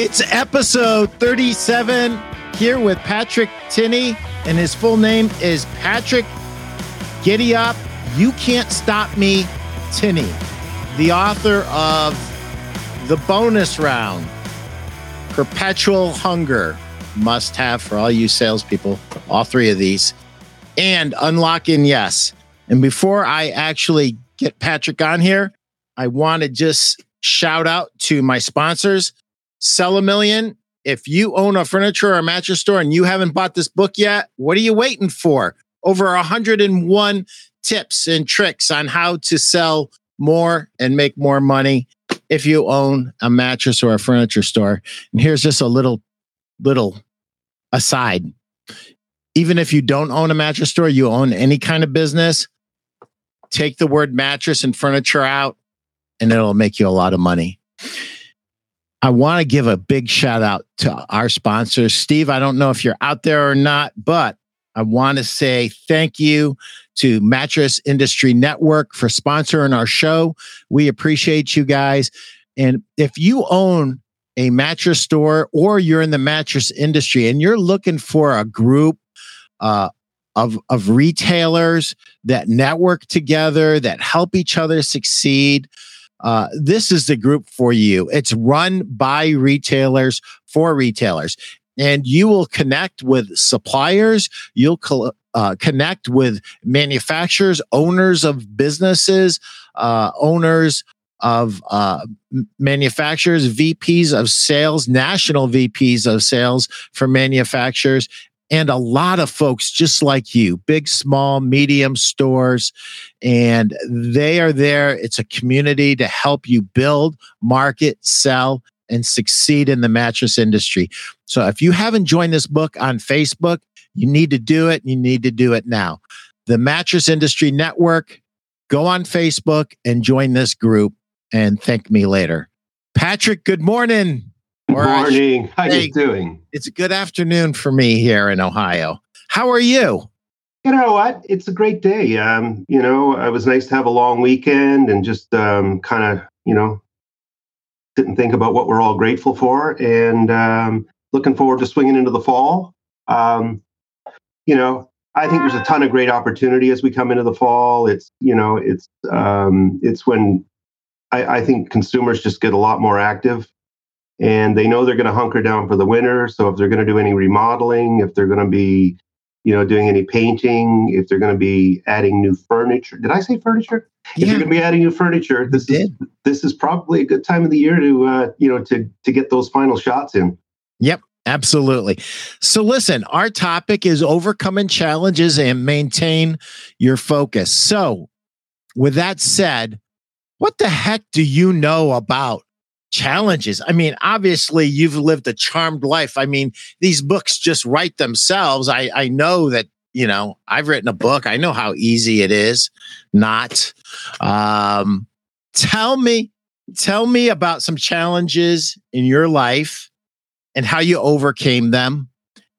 It's episode 37 here with Patrick Tinney, and his full name is Patrick Giddy Up. You Can't Stop Me Tinney, the author of The Bonus Round, Perpetual Hunger, must have for all you salespeople, all three of these, and Unlocking Yes. And before I actually get Patrick on here, I want to just shout out to my sponsors. Sell a million. If you own a furniture or mattress store and you haven't bought this book yet, what are you waiting for? Over 101 tips and tricks on how to sell more and make more money if you own a mattress or a furniture store. And here's just a little, little aside. Even if you don't own a mattress store, you own any kind of business, take the word mattress and furniture out, and it'll make you a lot of money. I want to give a big shout out to our sponsors. Steve, I don't know if you're out there or not, but I want to say thank you to Mattress Industry Network for sponsoring our show. We appreciate you guys. And if you own a mattress store or you're in the mattress industry and you're looking for a group uh, of, of retailers that network together, that help each other succeed, uh, this is the group for you. It's run by retailers for retailers. And you will connect with suppliers. You'll uh, connect with manufacturers, owners of businesses, uh, owners of uh, manufacturers, VPs of sales, national VPs of sales for manufacturers, and a lot of folks just like you, big, small, medium stores. And they are there. It's a community to help you build, market, sell, and succeed in the mattress industry. So if you haven't joined this book on Facebook, you need to do it. You need to do it now. The Mattress Industry Network, go on Facebook and join this group and thank me later. Patrick, good morning. Morning. How hey, you doing? It's a good afternoon for me here in Ohio. How are you? You know what? It's a great day. Um, you know, it was nice to have a long weekend and just um, kind of, you know, sit and think about what we're all grateful for, and um, looking forward to swinging into the fall. Um, you know, I think there's a ton of great opportunity as we come into the fall. It's you know, it's um, it's when I, I think consumers just get a lot more active and they know they're going to hunker down for the winter. So if they're going to do any remodeling, if they're going to be, you know, doing any painting, if they're going to be adding new furniture, did I say furniture? Yeah. If you're going to be adding new furniture, this is this is probably a good time of the year to uh, you know to to get those final shots in. Yep. Absolutely. So, listen, our topic is overcoming challenges and maintain your focus. So, with that said, what the heck do you know about challenges. I mean, obviously, you've lived a charmed life. I mean, these books just write themselves. I, I know that, you know, I've written a book. I know how easy it is not. Um, tell me, tell me about some challenges in your life and how you overcame them.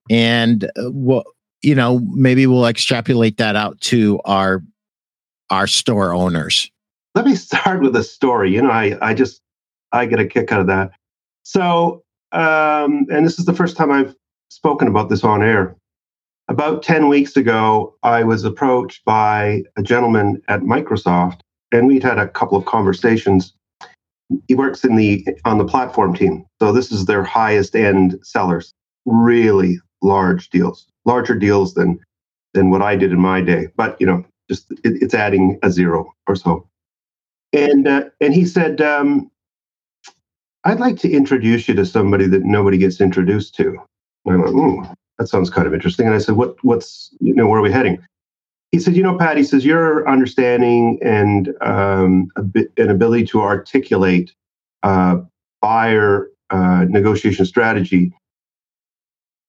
And uh, what, you know, maybe we'll extrapolate that out to our our store owners. Let me start with a story. You know, I, I just I get a kick out of that. So, um, and this is the first time I've spoken about this on air. About 10 weeks ago, I was approached by a gentleman at Microsoft, and we'd had a couple of conversations. He works in the on the platform team. So this is their highest end sellers, really large deals, larger deals than than what I did in my day. But you know, just it, it's adding a zero or so. And uh, and he said, um, I'd like to introduce you to somebody that nobody gets introduced to. And I went, ooh, that sounds kind of interesting. And I said, what, what's, you know, where are we heading? He said, you know, Pat, he says, your understanding and um, an ability to articulate uh, buyer uh, negotiation strategy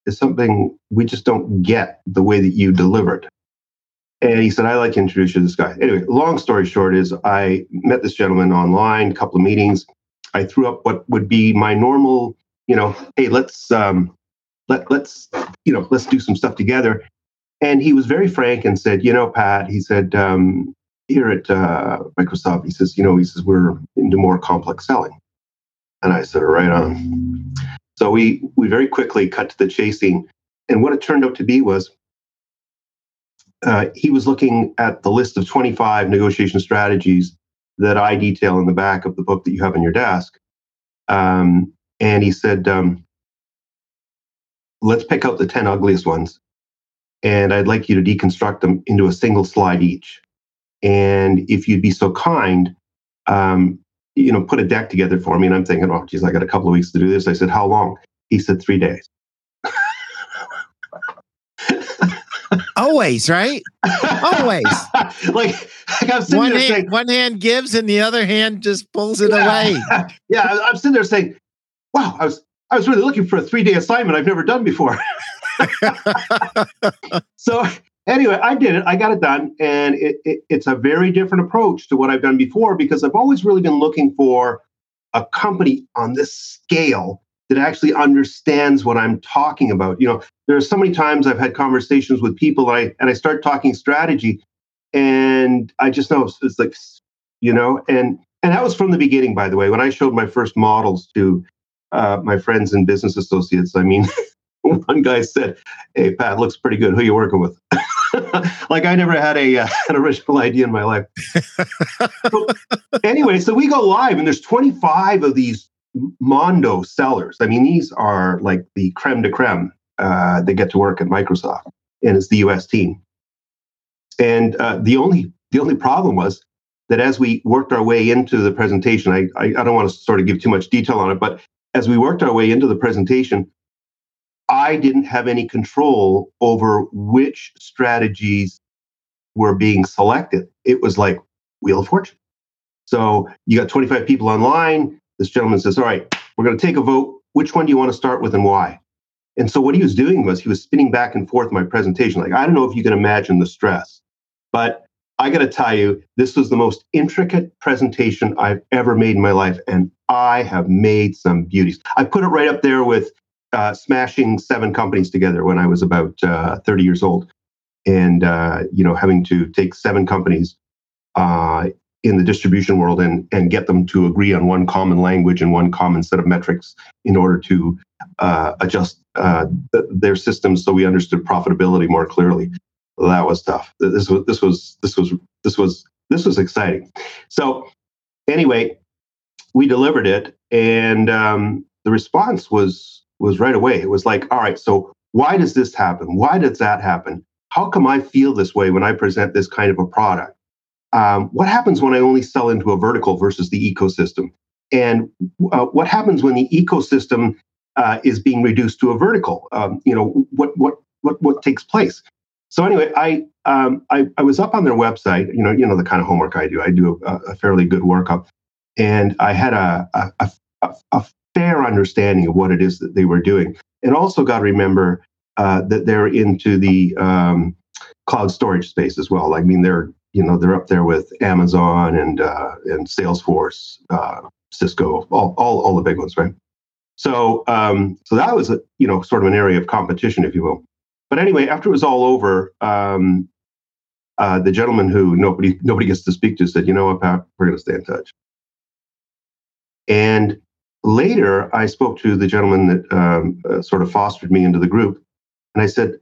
is something we just don't get the way that you delivered. And he said, I'd like to introduce you to this guy. Anyway, long story short is I met this gentleman online, couple of meetings. I threw up what would be my normal, you know, hey, let's um, let let's you know let's do some stuff together. And he was very frank and said, you know, Pat, he said um, here at uh, Microsoft, he says, you know, he says we're into more complex selling. And I said, right on. So we we very quickly cut to the chasing, and what it turned out to be was uh, he was looking at the list of 25 negotiation strategies that I detail in the back of the book that you have on your desk, um, and he said, um, "Let's pick out the 10 ugliest ones, and I'd like you to deconstruct them into a single slide each. And if you'd be so kind." Um, you know, put a deck together for me. And I'm thinking, oh, geez, I got a couple of weeks to do this. I said, how long? He said, three days. Always, right? Always. like, like I'm sitting one there hand, saying, one hand gives and the other hand just pulls it yeah. away. yeah, I- I'm sitting there saying, wow, I was I was really looking for a three day assignment I've never done before. so anyway, I did it. I got it done, and it, it, it's a very different approach to what I've done before because I've always really been looking for a company on this scale that actually understands what I'm talking about. You know, there are so many times I've had conversations with people, and I and I start talking strategy, and I just know it's, it's like, you know, and and that was from the beginning. By the way, when I showed my first models to uh, my friends and business associates, I mean. One guy said, "Hey, Pat, looks pretty good. Who are you working with?" like I never had a uh, an original idea in my life. so, anyway, so we go live, and there's 25 of these Mondo sellers. I mean, these are like the creme de creme. Uh, they get to work at Microsoft, and it's the U.S. team. And uh, the only the only problem was that as we worked our way into the presentation, I, I I don't want to sort of give too much detail on it, but as we worked our way into the presentation, I didn't have any control over which strategies were being selected. It was like Wheel of Fortune. So you got 25 people online. This gentleman says, All right, we're going to take a vote. Which one do you want to start with and why? And so what he was doing was he was spinning back and forth my presentation. Like, I don't know if you can imagine the stress, but I got to tell you, this was the most intricate presentation I've ever made in my life. And I have made some beauties. I put it right up there with uh, smashing seven companies together when I was about uh, 30 years old, and uh, you know having to take seven companies uh, in the distribution world and and get them to agree on one common language and one common set of metrics in order to uh, adjust uh, th- their systems so we understood profitability more clearly. That was tough. This was this was this was this was this was exciting. So anyway, we delivered it, and um, the response was was right away. It was like, all right, so why does this happen? Why does that happen? How come I feel this way when I present this kind of a product? Um, what happens when I only sell into a vertical versus the ecosystem? And uh, what happens when the ecosystem uh, is being reduced to a vertical? Um, you know, what what what what takes place? So anyway, I, um, I I was up on their website. You know, you know the kind of homework I do. I do a, a fairly good workup, and I had a a, a, a fair understanding of what it is that they were doing. And also got to remember uh, that they're into the um, cloud storage space as well. I mean, they're you know they're up there with Amazon and uh, and Salesforce, uh, Cisco, all, all all the big ones, right? So um, so that was a you know sort of an area of competition, if you will. But anyway, after it was all over, um, uh, the gentleman who nobody nobody gets to speak to said, "You know what, Pat, we're going to stay in touch." And later, I spoke to the gentleman that um, uh, sort of fostered me into the group, and I said,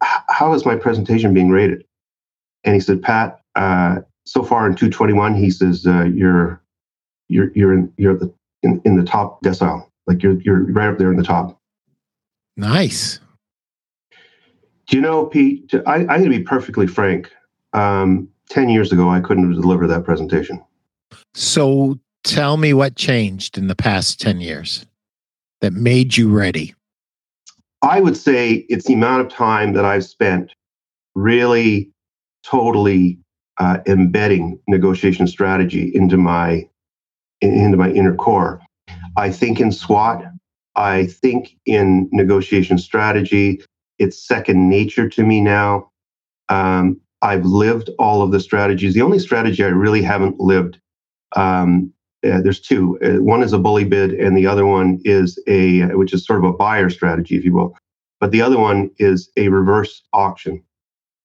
"How is my presentation being rated?" And he said, "Pat, uh, so far in 221, he says uh, you're you're you're in you're the in, in the top decile, like you're you're right up there in the top." Nice. Do you know, Pete? to- I, I'm going to be perfectly frank. Um, Ten years ago, I couldn't have delivered that presentation. So tell me what changed in the past 10 years that made you ready. I would say it's the amount of time that I've spent really totally uh, embedding negotiation strategy into my into my inner core. I think in SWOT. I think in negotiation strategy. It's second nature to me now. Um, I've lived all of the strategies. The only strategy I really haven't lived um, uh, there's two. Uh, one is a bully bid, and the other one is a, which is sort of a buyer strategy, if you will. But the other one is a reverse auction.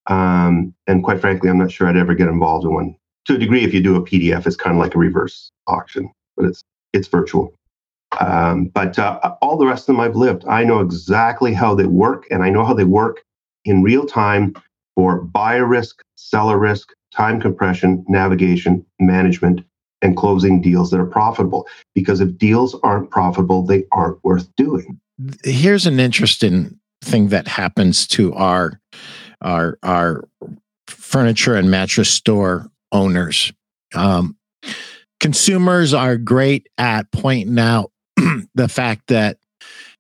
Um, and quite frankly, I'm not sure I'd ever get involved in one. To a degree, if you do a PDF, it's kind of like a reverse auction, but it's it's virtual. Um, but uh, all the rest of them I've lived. I know exactly how they work, and I know how they work in real time for buyer risk, seller risk, time compression, navigation, management, and closing deals that are profitable. Because if deals aren't profitable, they aren't worth doing. Here's an interesting thing that happens to our our our furniture and mattress store owners. Um, consumers are great at pointing out the fact that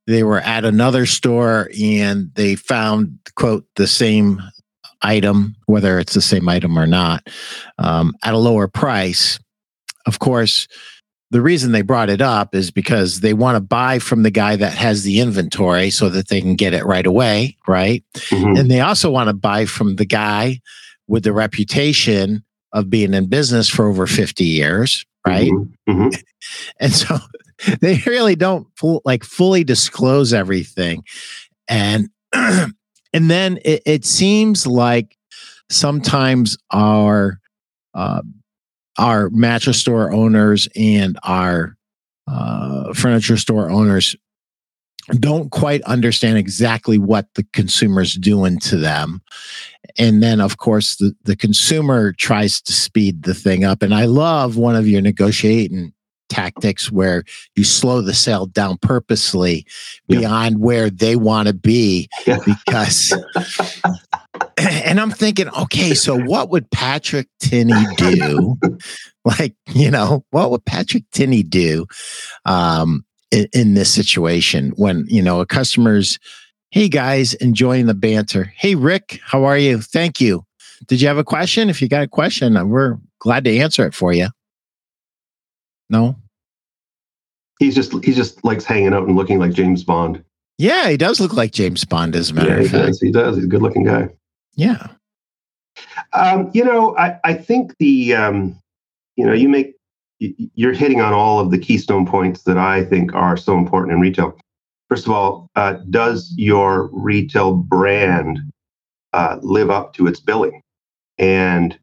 they were at another store and they found quote the same item whether it's the same item or not um, at a lower price of course the reason they brought it up is because they want to buy from the guy that has the inventory so that they can get it right away right mm-hmm. and they also want to buy from the guy with the reputation of being in business for over 50 years right mm-hmm. Mm-hmm. and so they really don't full, like fully disclose everything and and then it, it seems like sometimes our uh, our mattress store owners and our uh, furniture store owners don't quite understand exactly what the consumer's doing to them. And then, of course, the, the consumer tries to speed the thing up. And I love one of your negotiating tactics where you slow the sale down purposely yeah. beyond where they want to be because and I'm thinking, okay, so what would Patrick Tinney do? like, you know, what would Patrick Tinney do um, in, in this situation when, you know, a customer's, hey guys, enjoying the banter. Hey, Rick, how are you? Thank you. Did you have a question? If you got a question, we're glad to answer it for you. No. He's just he just likes hanging out and looking like James Bond. Yeah, he does look like James Bond, as a matter yeah, of fact. Does. He does. He's a good looking guy. Yeah. Um, you know, I, I think the um, you know, you make you're hitting on all of the keystone points that I think are so important in retail. First of all, uh, does your retail brand uh, live up to its billing? And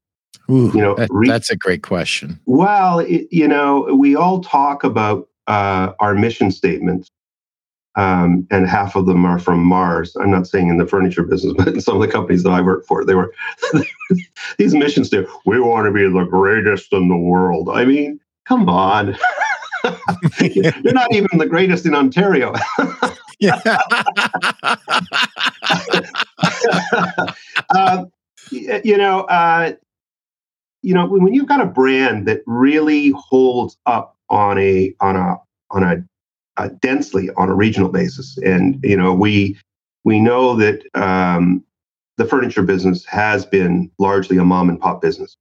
Ooh, you know, that, re- that's a great question. Well, it, you know, we all talk about uh, our mission statements, um, and half of them are from Mars. I'm not saying in the furniture business, but in some of the companies that I work for, they were these missions statements. We want to be the greatest in the world. I mean, come on. You're not even the greatest in Ontario. yeah. uh, you know, uh, you know, when you've got a brand that really holds up on a on a on a uh, densely on a regional basis, and you know, we we know that um, the furniture business has been largely a mom and pop business.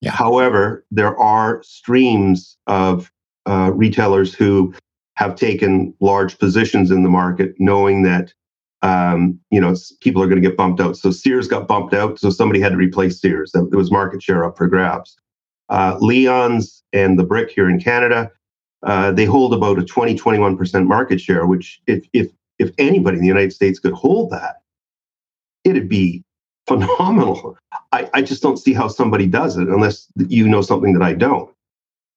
Yeah. However, there are streams of uh, retailers who have taken large positions in the market, knowing that um, you know, people are going to get bumped out. So Sears got bumped out, so somebody had to replace Sears. There was market share up for grabs. Uh, Leon's and the Brick here in Canada, uh, they hold about a 20, 21% market share, which if, if, if anybody in the United States could hold that, it'd be phenomenal. I, I just don't see how somebody does it unless you know something that I don't.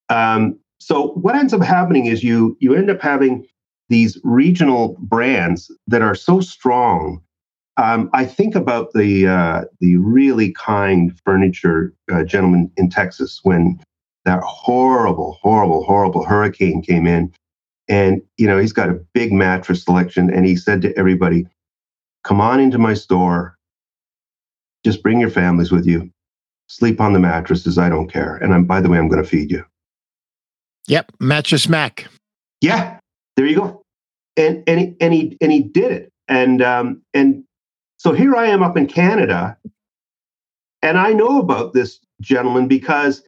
Um, so what ends up happening is you you end up having these regional brands that are so strong. Um, I think about the uh, the really kind furniture uh, gentleman in Texas when that horrible, horrible, horrible hurricane came in, and you know he's got a big mattress selection, and he said to everybody, "Come on into my store. Just bring your families with you. Sleep on the mattresses. I don't care. And I'm by the way, I'm going to feed you." Yep, mattress Mack. Yeah, there you go. And and he, and he and he did it. And um and so here I am up in Canada, and I know about this gentleman because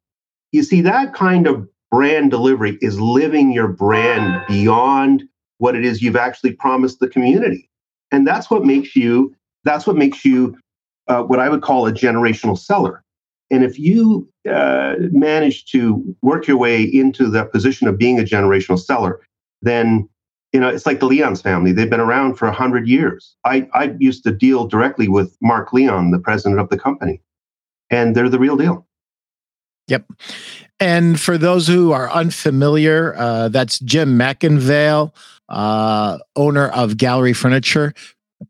you see that kind of brand delivery is living your brand beyond what it is you've actually promised the community, and that's what makes you that's what makes you uh, what I would call a generational seller. And if you uh, manage to work your way into that position of being a generational seller, then you know it's like the Leon's family. They've been around for hundred years. I I used to deal directly with Mark Leon, the president of the company, and they're the real deal. Yep. And for those who are unfamiliar, uh, that's Jim McIngvale, uh, owner of Gallery Furniture.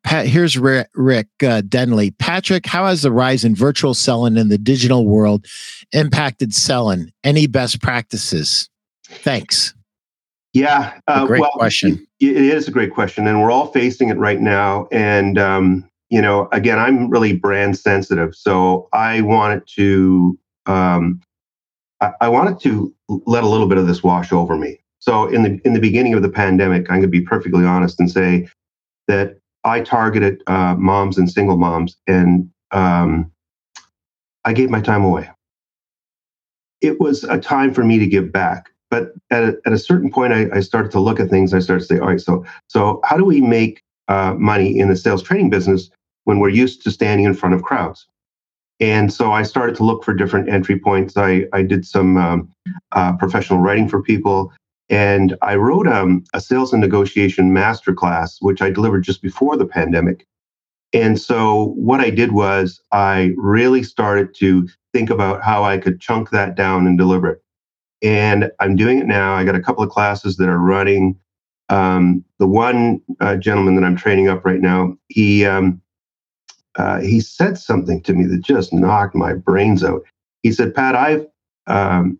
Pat, here's Rick, Rick uh, Denley. Patrick, how has the rise in virtual selling in the digital world impacted selling? Any best practices? Thanks. Yeah, uh, great well, question. It, it is a great question, and we're all facing it right now. And um, you know, again, I'm really brand sensitive, so I wanted to um, I, I wanted to let a little bit of this wash over me. So in the in the beginning of the pandemic, I'm going to be perfectly honest and say that I targeted uh, moms and single moms, and um, I gave my time away. It was a time for me to give back, but at a, at a certain point, I, I started to look at things. I started to say, all right, so so how do we make uh, money in the sales training business when we're used to standing in front of crowds? And so I started to look for different entry points. I, I did some um, uh, professional writing for people. And I wrote um, a sales and negotiation masterclass, which I delivered just before the pandemic. And so what I did was I really started to think about how I could chunk that down and deliver it. And I'm doing it now. I got a couple of classes that are running. Um, the one uh, gentleman that I'm training up right now, he um, uh, he said something to me that just knocked my brains out. He said, "Pat, I've um,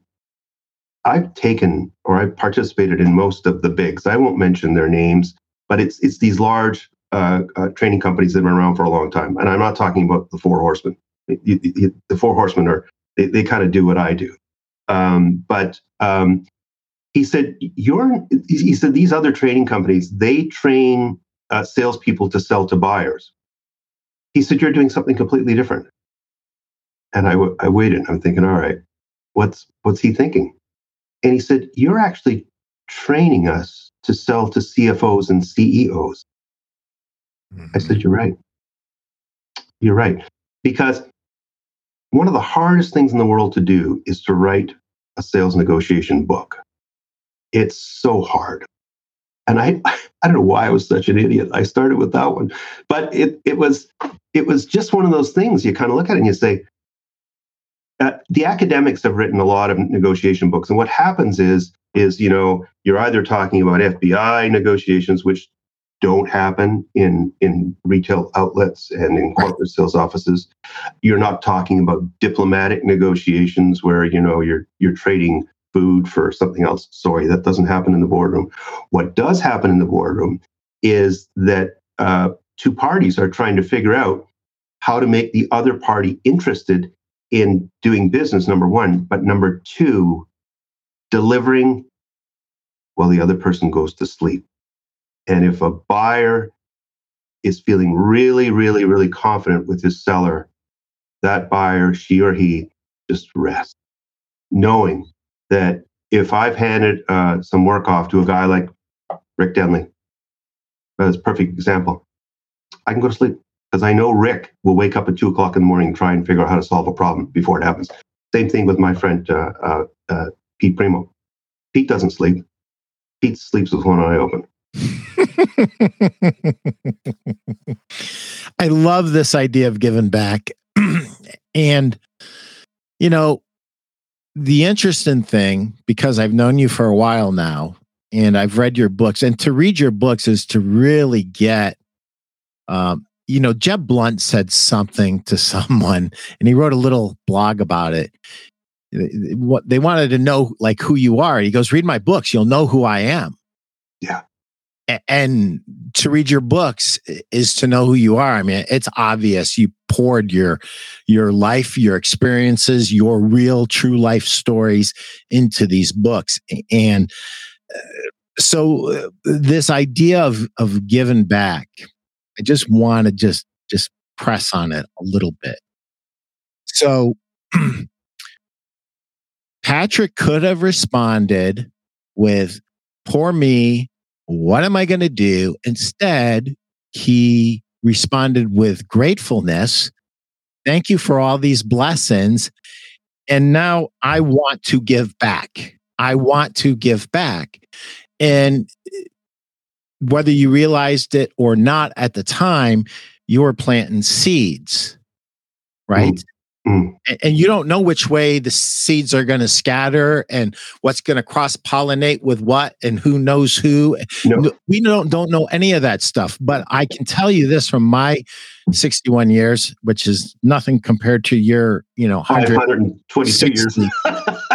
I've taken or I've participated in most of the bigs. I won't mention their names, but it's it's these large uh, uh, training companies that have been around for a long time. And I'm not talking about the Four Horsemen. The, the Four Horsemen are they, they kind of do what I do. Um, but um, he said you're he said these other training companies they train uh, salespeople to sell to buyers. He said you're doing something completely different. And I, w- I waited. I'm thinking, all right, what's what's he thinking? And he said, You're actually training us to sell to CFOs and CEOs. Mm-hmm. I said, You're right. You're right. Because one of the hardest things in the world to do is to write a sales negotiation book. It's so hard. And I, I don't know why I was such an idiot. I started with that one, but it, it was, it was just one of those things you kind of look at it and you say, uh, the academics have written a lot of negotiation books, and what happens is is you know you're either talking about FBI negotiations, which don't happen in in retail outlets and in corporate sales offices. You're not talking about diplomatic negotiations where you know you're you're trading food for something else. Sorry, that doesn't happen in the boardroom. What does happen in the boardroom is that uh, two parties are trying to figure out how to make the other party interested in doing business, number one, but number two, delivering while the other person goes to sleep. And if a buyer is feeling really, really, really confident with his seller, that buyer, she or he, just rests, knowing that if I've handed uh, some work off to a guy like Rick Denley, that's a perfect example, I can go to sleep because I know Rick will wake up at two o'clock in the morning and try and figure out how to solve a problem before it happens. Same thing with my friend uh, uh, uh, Pete Primeau. Pete doesn't sleep. Pete sleeps with one eye open. I love this idea of giving back. and, you know, the interesting thing, because I've known you for a while now and I've read your books, and to read your books is to really get um, you know, Jeb Blount said something to someone and he wrote a little blog about it. What they wanted to know, like who you are. He goes, read my books. You'll know who I am. Yeah. And to read your books is to know who you are. I mean, it's obvious you poured your your life, your experiences, your real true life stories into these books. And uh, so uh, this idea of of giving back, I just want to just just press on it a little bit. So Patrick could have responded with poor me, what am I going to do? Instead, he responded with gratefulness. Thank you for all these blessings. And now I want to give back. I want to give back. And eh, whether you realized it or not at the time, you were planting seeds, right? Mm-hmm. Mm. And, and, you don't know which way the seeds are going to scatter and what's going to cross pollinate with what and who knows who. No. We don't don't know any of that stuff. But I can tell you this from my 61 years, which is nothing compared to your, you know, 122 years.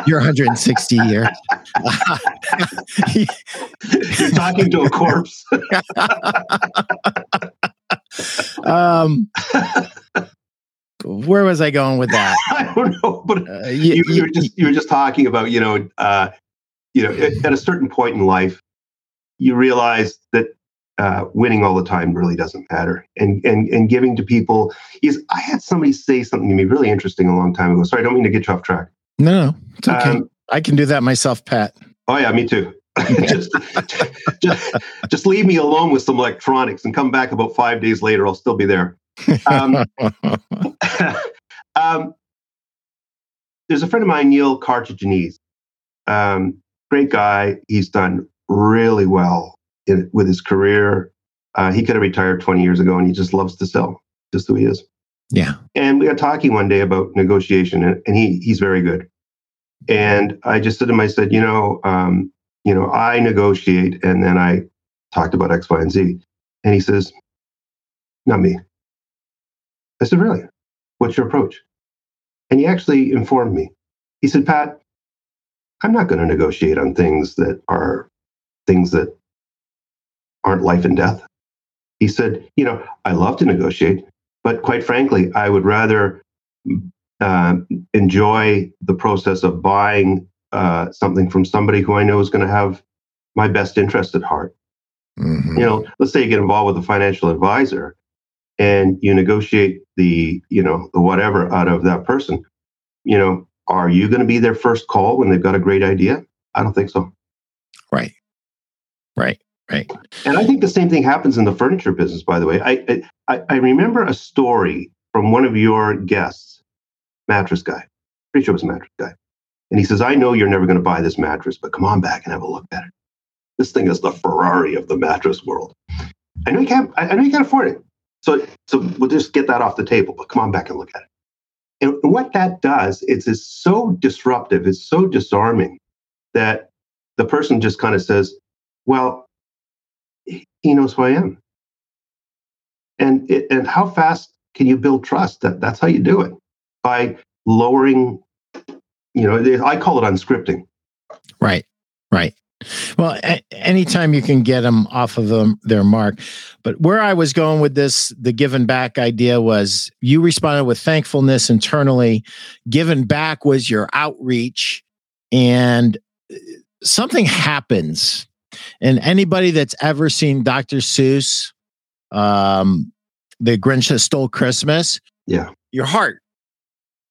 your 160 years. You're talking to a corpse. um, where was I going with that? I don't know, but uh, you, you, you, were just you were just talking about you know uh, you know at, at, a certain point in life, you realize that uh, winning all the time really doesn't matter, and and and giving to people is. I had somebody say something to me really interesting a long time ago. Sorry, I don't mean to get you off track. No, no, it's okay. Um, I can do that myself, Pat. Oh yeah, me too. just, just, just leave me alone with some electronics and come back about five days later. I'll still be there. Um, um, there's a friend of mine, Neil Cartaginese. Um, great guy. He's done really well in, with his career. Uh, he could have retired 20 years ago and he just loves to sell, just who he is. Yeah. And we got talking one day about negotiation and, and he he's very good. And I just said to him, I said, you know, um, you know, I negotiate and then I talked about X, Y, and Z. And he says, not me. I said, Really? What's your approach? And he actually informed me. He said, Pat, I'm not going to negotiate on things that are things that aren't life and death. He said, You know, I love to negotiate, but quite frankly, I would rather uh, enjoy the process of buying uh, something from somebody who I know is going to have my best interest at heart. Mm-hmm. You know, let's say you get involved with a financial advisor and you negotiate the you know the whatever out of that person. You know are you going to be their first call when they've got a great idea? I don't think so. Right. Right right. And i think the same thing happens in the furniture business by the way. I i, I remember a story from one of your guests mattress guy. Pretty sure it was a mattress guy. And he says i know you're never going to buy this mattress but come on back and have a look at it. This thing is the ferrari of the mattress world. I know you can't i know you can't afford it so, so we'll just get that off the table, but come on back and look at it. And what that does is it's so disruptive, it's so disarming that the person just kind of says, well, he knows who I am. And, it, and how fast can you build trust? That, that's how you do it by lowering, you know, I call it unscripting. Right, right. Well, a- anytime you can get them off of them, their mark. But where I was going with this, the giving back idea was you responded with thankfulness internally. Giving back was your outreach, and uh, something happens. And anybody that's ever seen Dr. Seuss, um, The Grinch That Stole Christmas, yeah, your heart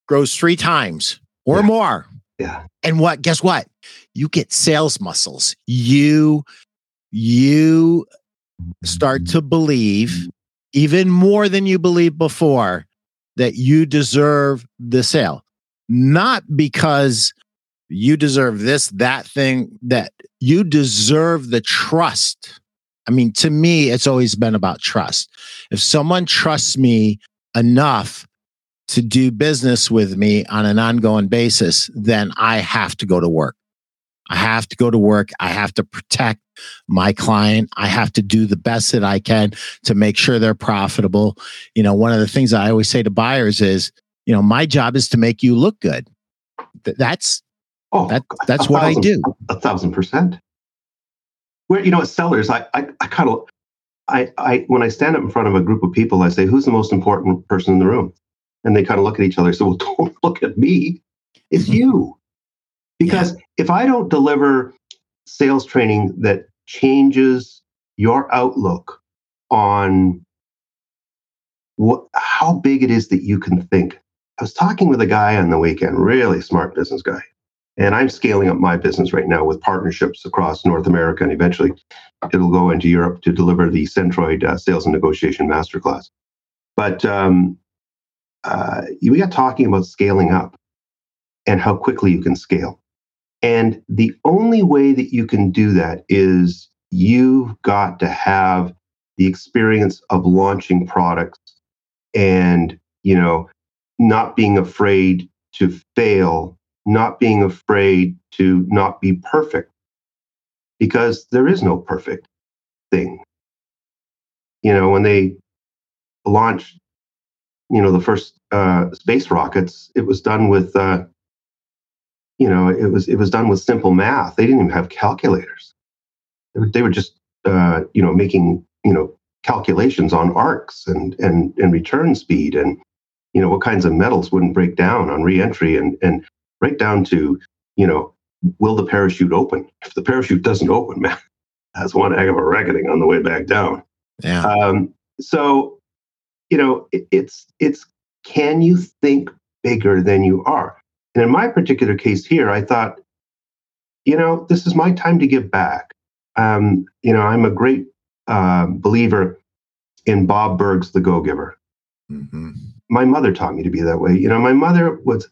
grows three times or yeah. more. Yeah. And what? Guess what? You get sales muscles. You you start to believe even more than you believed before that you deserve the sale. Not because you deserve this, that thing, that you deserve the trust. I mean, to me, it's always been about trust. If someone trusts me enough to do business with me on an ongoing basis, then I have to go to work. I have to go to work. I have to protect my client. I have to do the best that I can to make sure they're profitable. You know, one of the things I always say to buyers is, you know, my job is to make you look good. That's oh, that, that's what thousand, I do. A thousand percent. Where you know, as sellers, I I, I kind of I I when I stand up in front of a group of people, I say, who's the most important person in the room? And they kind of look at each other. So, well, don't look at me. It's mm-hmm. you. Because yeah. If I don't deliver sales training that changes your outlook on what how big it is that you can think. I was talking with a guy on the weekend, really smart business guy. And I'm scaling up my business right now with partnerships across North America, and eventually it'll go into Europe to deliver the Centroid uh, Sales and Negotiation Masterclass. But um, uh, we got talking about scaling up and how quickly you can scale. And the only way that you can do that is you've got to have the experience of launching products and, you know, not being afraid to fail, not being afraid to not be perfect, because there is no perfect thing. You know, when they launched, you know, the first uh, space rockets, it was done with, uh, you know, it was it was done with simple math. They didn't even have calculators. They were, they were just, uh, you know, making you know calculations on arcs and and and return speed and you know what kinds of metals wouldn't break down on reentry and and right down to you know will the parachute open if the parachute doesn't open man that's one heck of a reckoning on the way back down Yeah. um, so you know it, it's it's can you think bigger than you are and in my particular case here i thought you know this is my time to give back um, you know i'm a great uh, believer in bob Burg's the go-giver Mhm. my mother taught me to be that way. You know, my mother was,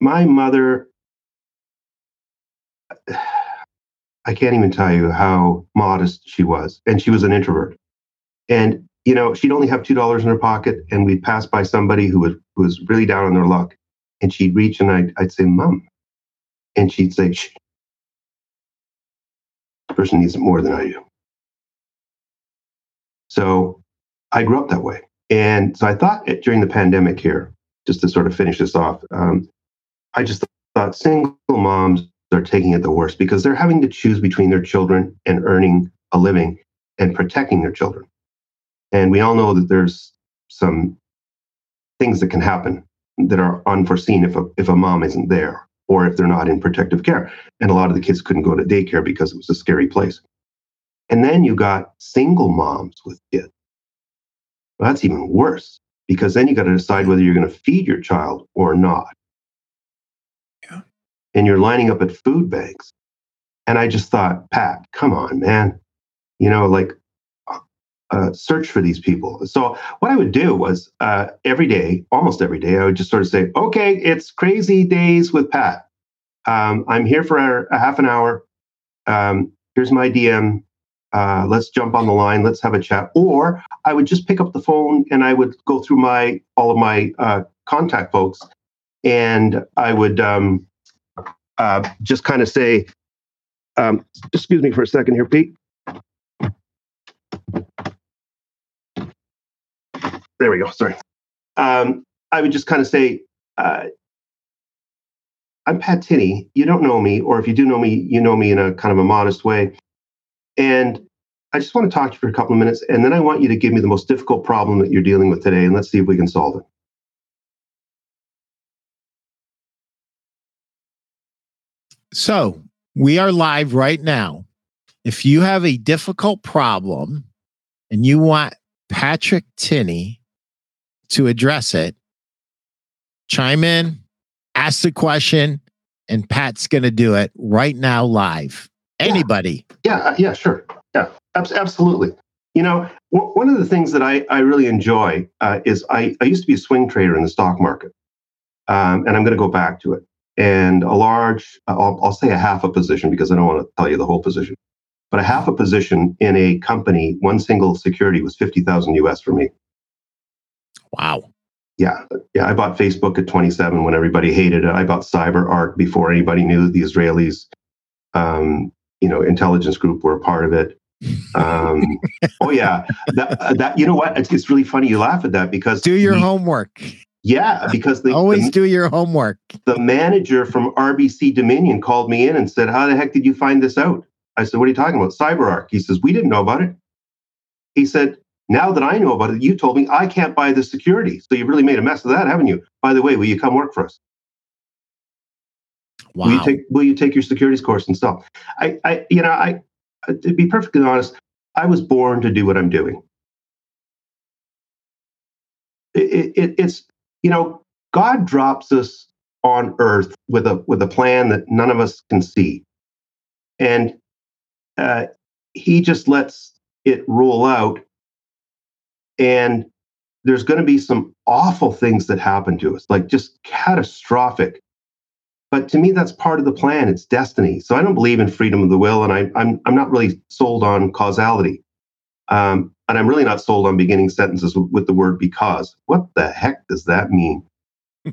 my mother, I can't even tell you how modest she was. And she was an introvert. And, you know, she'd only have $2 in her pocket and we'd pass by somebody who was, who was really down on their luck. And she'd reach and I'd, I'd say, Mom. And she'd say, Shh. This person needs it more than I do. So I grew up that way. And so I thought during the pandemic here, just to sort of finish this off, um, I just thought single moms are taking it the worst because they're having to choose between their children and earning a living and protecting their children. And we all know that there's some things that can happen that are unforeseen if a, if a mom isn't there or if they're not in protective care. And a lot of the kids couldn't go to daycare because it was a scary place. And then you got single moms with kids. Well, that's even worse because then you got to decide whether you're going to feed your child or not. Yeah. And you're lining up at food banks. And I just thought, Pat, come on, man. You know, like uh, search for these people. So what I would do was uh, every day, almost every day, I would just sort of say, okay, it's crazy days with Pat. Um, I'm here for a, half an hour. Um, here's my DM. Uh, let's jump on the line. Let's have a chat. Or I would just pick up the phone and I would go through my all of my uh, contact folks, and I would um, uh, just kind of say, um, "Excuse me for a second here, Pete." There we go. Sorry. Um, I would just kind of say, uh, "I'm Pat Tinney. You don't know me, or if you do know me, you know me in a kind of a modest way." And I just want to talk to you for a couple of minutes, and then I want you to give me the most difficult problem that you're dealing with today, and let's see if we can solve it. So we are live right now. If you have a difficult problem and you want Patrick Tinney to address it, chime in, ask the question, and Pat's going to do it right now live. Anybody. Yeah, uh, yeah, sure. Yeah, abs- absolutely. You know, w- one of the things that I, I really enjoy uh, is I, I used to be a swing trader in the stock market, um, and I'm going to go back to it. And a large, I'll, I'll say a half a position because I don't want to tell you the whole position, but a half a position in a company, one single security was 50,000 US for me. Wow. Yeah, yeah. I bought Facebook at 27 when everybody hated it. I bought CyberArk before anybody knew the Israelis, um, you know, intelligence group were a part of it. Um, oh yeah, that, that you know what? It's, it's really funny you laugh at that because Do your the- homework. Yeah, because the, Always the, do your homework. the manager from RBC Dominion called me in and said, "How the heck did you find this out?" I said, "What are you talking about? CyberArk?" He says, "We didn't know about it." He said, "Now that I know about it, you told me I can't buy the security. So you've really made a mess of that, haven't you? By the way, will you come work for us? Will you take Will you take your securities course and stuff?" I, I, you know, I, to be perfectly honest, I was born to do what I'm doing. It, it, it's you know, God drops us on earth with a with a plan that none of us can see, and uh, He just lets it roll out. And there's going to be some awful things that happen to us, like just catastrophic. But to me, that's part of the plan. It's destiny. So I don't believe in freedom of the will, and I, I'm I'm not really sold on causality. Um, and I'm really not sold on beginning sentences with, with the word because. What the heck does that mean?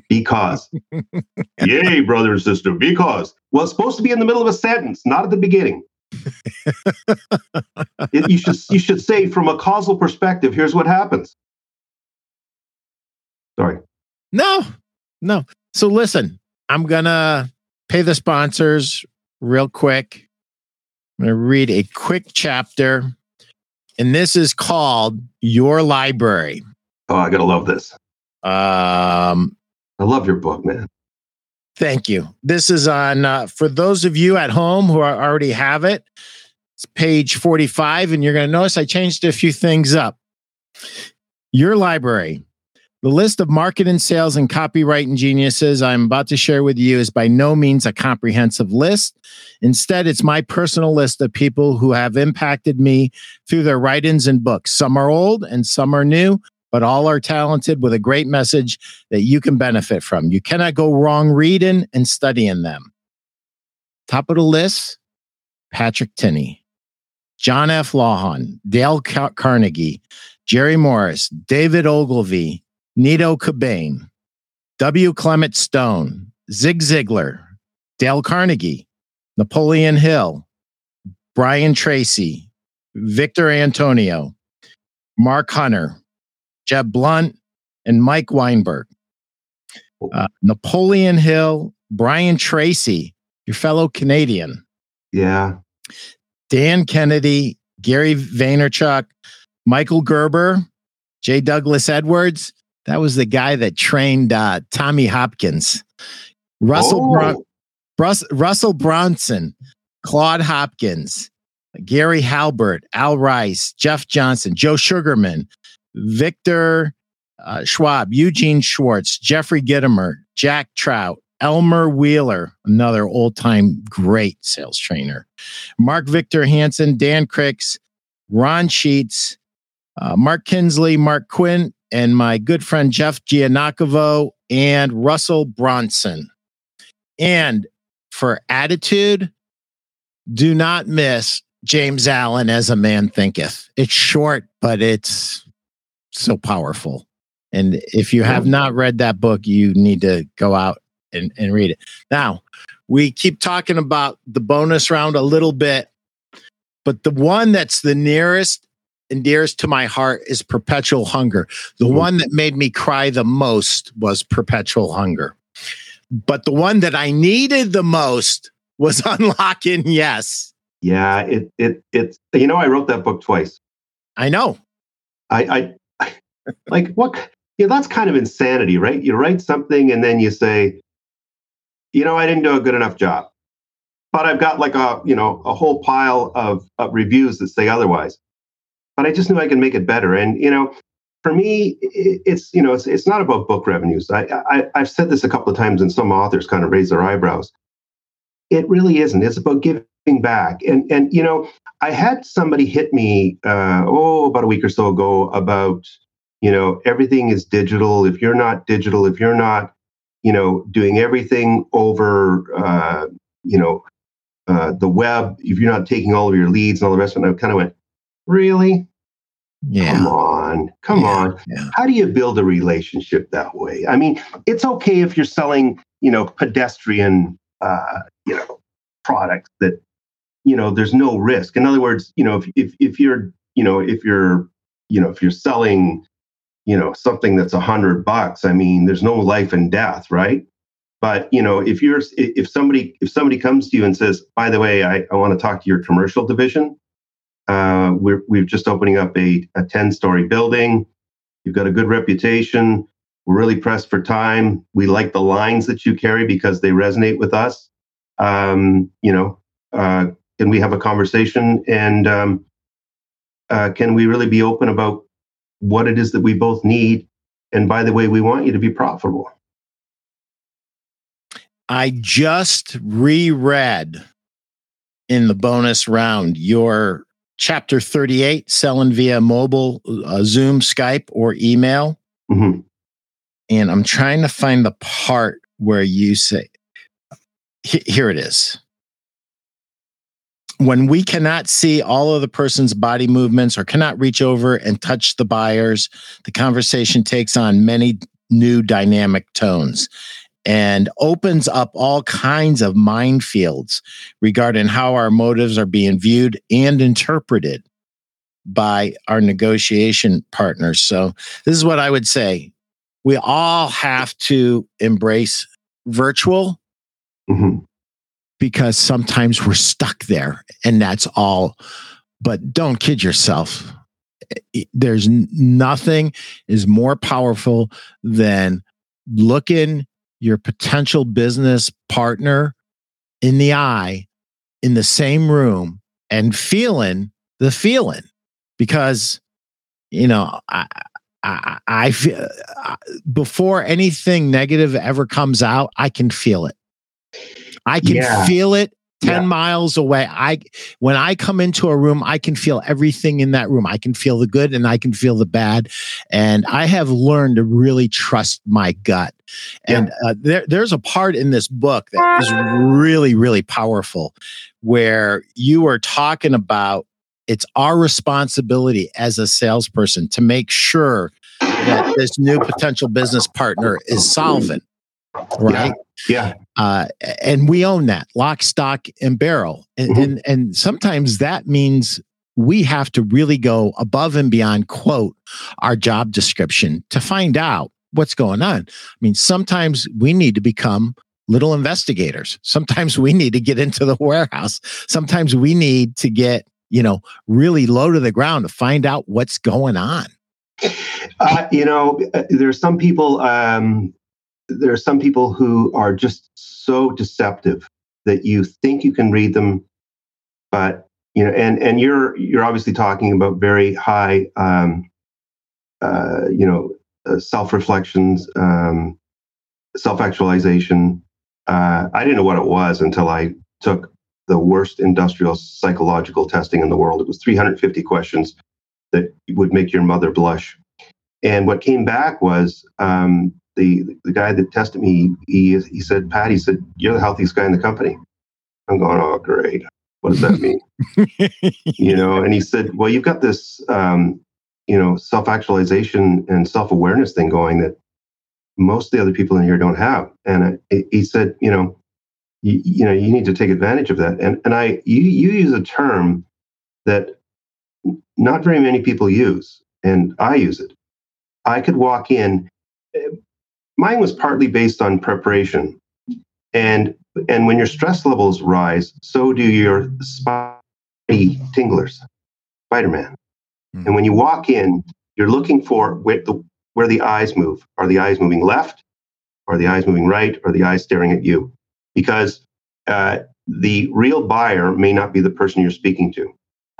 because. Yay, brother and sister, because. Well, it's supposed to be in the middle of a sentence, not at the beginning. It, you should you should say from a causal perspective. Here's what happens. Sorry. No, no. So listen, I'm gonna pay the sponsors real quick. I'm gonna read a quick chapter, and this is called Your Library. Oh, I gotta love this. Um, I love your book, man. Thank you. This is on uh, for those of you at home who are, already have it. It's page 45, and you're going to notice I changed a few things up. Your library. The list of marketing, sales, and copywriting geniuses I'm about to share with you is by no means a comprehensive list. Instead, it's my personal list of people who have impacted me through their writings and books. Some are old and some are new, but all are talented with a great message that you can benefit from. You cannot go wrong reading and studying them. Top of the list Patrick Tinney, John F. Lawhon, Dale Car- Carnegie, Jerry Morris, David Ogilvy, Nido Qubein, W. Clement Stone, Zig Ziglar, Dale Carnegie, Napoleon Hill, Brian Tracy, Victor Antonio, Mark Hunter, Jeb Blount, and Mike Weinberg. Uh, Napoleon Hill, Brian Tracy, your fellow Canadian. Yeah. Dan Kennedy, Gary Vaynerchuk, Michael Gerber, J. Douglas Edwards, that was the guy that trained uh, Tommy Hopkins. Russell oh. Bron- Brus- Russell Brunson, Claude Hopkins, Gary Halbert, Al Rice, Jeff Johnson, Joe Sugarman, Victor uh, Schwab, Eugene Schwartz, Jeffrey Gitomer, Jack Trout, Elmer Wheeler, another old time great sales trainer, Mark Victor Hansen, Dan Cricks, Ron Sheets, uh, Mark Kinsley, Mark Quinn, and my good friend Jeff Giagnocavo and Russell Brunson. And for attitude, do not miss James Allen as a man thinketh. It's short, but it's so powerful. And if you have not read that book, you need to go out and, and read it. Now, we keep talking about the bonus round a little bit, but the one that's the nearest and dearest to my heart is Perpetual Hunger. The mm-hmm. one that made me cry the most was Perpetual Hunger. But the one that I needed the most was Unlocking Yes. Yeah, it it it you know I wrote that book twice. I know. I I like what yeah, that's kind of insanity, right? You write something and then you say, you know, I didn't do a good enough job. But I've got like a, you know, a whole pile of, of reviews that say otherwise but I just knew I could make it better. And you know, for me, it's you know, it's it's not about book revenues. I, I I've said this a couple of times, and some authors kind of raise their eyebrows. It really isn't. It's about giving back. And and you know, I had somebody hit me uh, oh about a week or so ago about you know everything is digital. If you're not digital, if you're not you know doing everything over uh, you know uh, the web, if you're not taking all of your leads and all the rest of it, I kind of went, Really? Yeah. Come on. Come yeah, on. Yeah. How do you build a relationship that way? I mean, it's okay if you're selling, you know, pedestrian, uh, you know, products that, you know, there's no risk. In other words, you know, if, if, if you're, you know, if you're, you know, if you're selling, you know, something that's a hundred bucks, I mean, there's no life and death, right? But you know, if you're if somebody if somebody comes to you and says, by the way, I, I want to talk to your commercial division, uh, we're we're just opening up a, a 10 story building. You've got a good reputation. We're really pressed for time. We like the lines that you carry because they resonate with us. Um, you know, uh, can we have a conversation and um, uh, can we really be open about what it is that we both need? And by the way, we want you to be profitable. I just reread in the bonus round your chapter 38 selling via mobile, uh, Zoom, Skype, or email. Mm-hmm. And I'm trying to find the part where you say, here it is. When we cannot see all of the person's body movements or cannot reach over and touch the buyers, the conversation takes on many new dynamic tones and opens up all kinds of minefields regarding how our motives are being viewed and interpreted by our negotiation partners. So, this is what I would say we all have to embrace virtual mm-hmm. Because sometimes we're stuck there and that's all. But don't kid yourself. There's nothing is more powerful than looking your potential business partner in the eye in the same room and feeling the feeling because you know I, I, I feel uh, before anything negative ever comes out, I can feel it. I can yeah. feel it 10 yeah. miles away. I when I come into a room, I can feel everything in that room. I can feel the good and I can feel the bad. And I have learned to really trust my gut. And yeah. uh, there, there's a part in this book that is really, really powerful where you are talking about it's our responsibility as a salesperson to make sure that this new potential business partner is solvent, right? Yeah. yeah. Uh, and we own that lock, stock, and barrel. And, mm-hmm. and, and sometimes that means we have to really go above and beyond, quote, our job description to find out what's going on. I mean, sometimes we need to become little investigators. Sometimes we need to get into the warehouse. Sometimes we need to get you know, really low to the ground to find out what's going on? Uh, you know, uh, there's some people. Um, there are some people who are just so deceptive that you think you can read them, but you know, and and you're you're obviously talking about very high, um, uh, you know, uh, self reflections, um, self actualization. Uh, I didn't know what it was until I took the worst industrial psychological testing in the world. It was 350 questions that would make your mother blush. And what came back was um, the the guy that tested me. He he said, Pat, he said, you're the healthiest guy in the company. I'm going, oh great. What does that mean? you know, and he said, well, you've got this, um, you know, self actualization and self awareness thing going that most of the other people in here don't have. And I, he said, you know, you, you know you need to take advantage of that and and i you, you use a term that not very many people use and i use it i could walk in mine was partly based on preparation. And and when your stress levels rise so do your spidey tinglers spider-man. Mm-hmm. and when you walk in you're looking for where the where the eyes move. Are the eyes moving left? Are the eyes moving right? Are the eyes staring at you? Because uh, the real buyer may not be the person you're speaking to.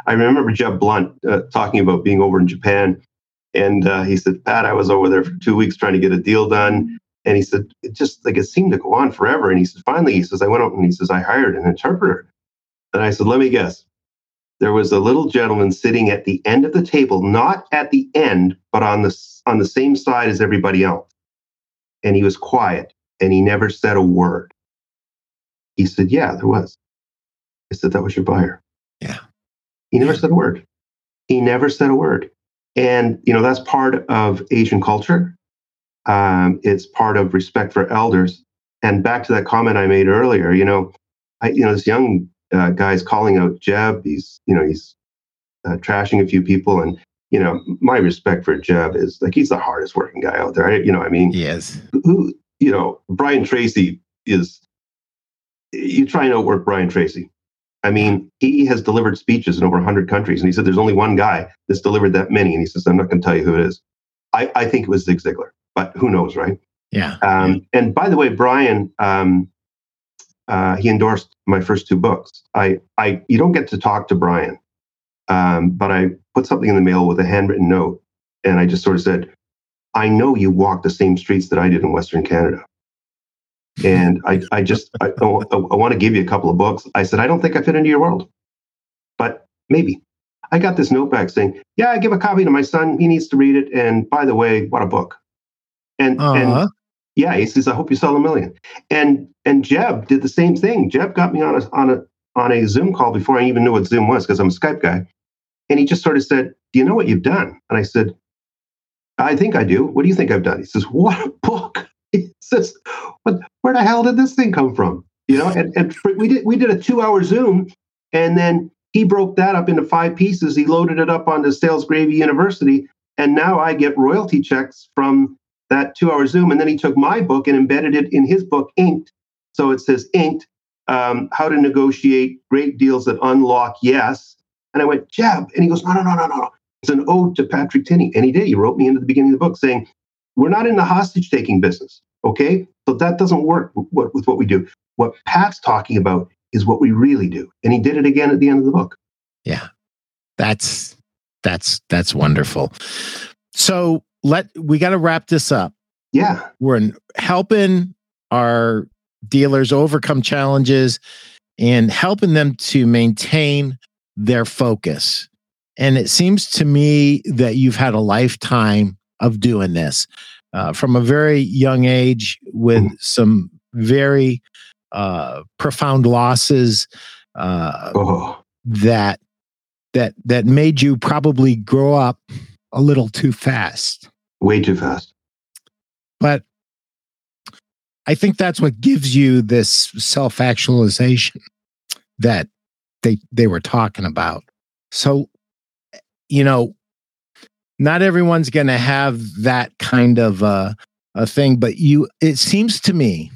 I remember Jeb Blount uh, talking about being over in Japan, and uh, he said, "Pat, I was over there for two weeks trying to get a deal done." And he said, "It just like it seemed to go on forever." And he said, "Finally, he says, I went out and he says I hired an interpreter." And I said, "Let me guess." There was a little gentleman sitting at the end of the table, not at the end, but on the on the same side as everybody else. And he was quiet, and he never said a word. He said, Yeah, there was. I said, That was your buyer. Yeah. He never said a word. He never said a word. And, you know, that's part of Asian culture. Um, it's part of respect for elders. And back to that comment I made earlier, you know, I, you know, this young uh, guy's calling out Jeb. He's, you know, he's uh, trashing a few people. And, you know, my respect for Jeb is like, he's the hardest working guy out there. You know, I mean, yes. Who, you know, Brian Tracy is you try and outwork Brian Tracy. I mean, he has delivered speeches in over 100 countries, and he said there's only one guy that's delivered that many, and he says I'm not going to tell you who it is. I, I think it was Zig Ziglar, but who knows, right? Yeah. Um. And by the way, Brian, um, uh, he endorsed my first two books. I, I, you don't get to talk to Brian, um, but I put something in the mail with a handwritten note, and I just sort of said, "I know you walk the same streets that I did in Western Canada." And I, I just, I, I, I want to give you a couple of books. I said, I don't think I fit into your world, but maybe. I got this note back saying, yeah, I give a copy to my son. He needs to read it. And by the way, what a book. And, uh-huh. and yeah, he says, I hope you sell a million. And, and Jeb did the same thing. Jeb got me on a, on a, on a Zoom call before I even knew what Zoom was because I'm a Skype guy. And he just sort of said, do you know what you've done? And I said, I think I do. What do you think I've done? He says, What a book. He says, what, Where the hell did this thing come from? You know, and, and we did we did a two hour Zoom, and then he broke that up into five pieces. He loaded it up onto Sales Gravy University, and now I get royalty checks from that two hour Zoom. And then he took my book and embedded it in his book, Inked. So it says Inked, um, how to negotiate great deals that unlock yes. And I went, Jeb. And he goes, no, no, no, no, no. It's an ode to Patrick Tinney. And he did. He wrote me into the beginning of the book saying, we're not in the hostage taking business. Okay. So that doesn't work with, with what we do. What Pat's talking about is what we really do. And he did it again at the end of the book. Yeah. That's that's that's wonderful. So let we got to wrap this up. Yeah. We're helping our dealers overcome challenges and helping them to maintain their focus. And it seems to me that you've had a lifetime of doing this uh, from a very young age with mm. some very uh, profound losses uh, oh. that that that made you probably grow up a little too fast. Way too fast. But I think that's what gives you this self actualization that they they were talking about. So, you know, not everyone's going to have that kind of uh, a thing, but you. It seems to me,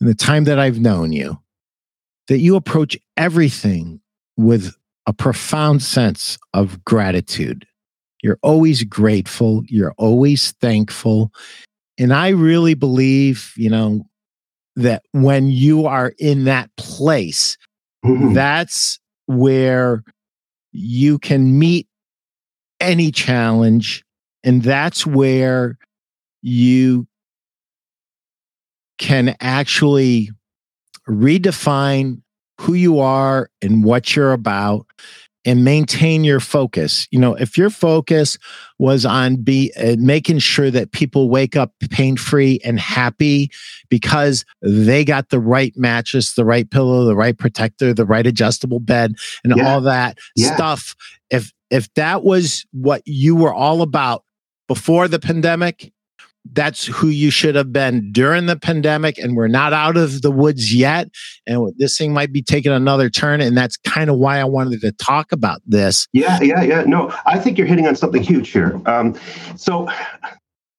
in the time that I've known you, that you approach everything with a profound sense of gratitude. You're always grateful. You're always thankful. And I really believe, you know, that when you are in that place, mm-hmm. that's where you can meet any challenge. And that's where you can actually redefine who you are and what you're about and maintain your focus. You know, if your focus was on be uh, making sure that people wake up pain free and happy because they got the right mattress, the right pillow, the right protector, the right adjustable bed, and yeah. all that yeah. stuff. If if that was what you were all about before the pandemic, that's who you should have been during the pandemic and we're not out of the woods yet and this thing might be taking another turn and that's kind of why i wanted to talk about this. Yeah yeah yeah. No i think you're hitting on something huge here. Um, so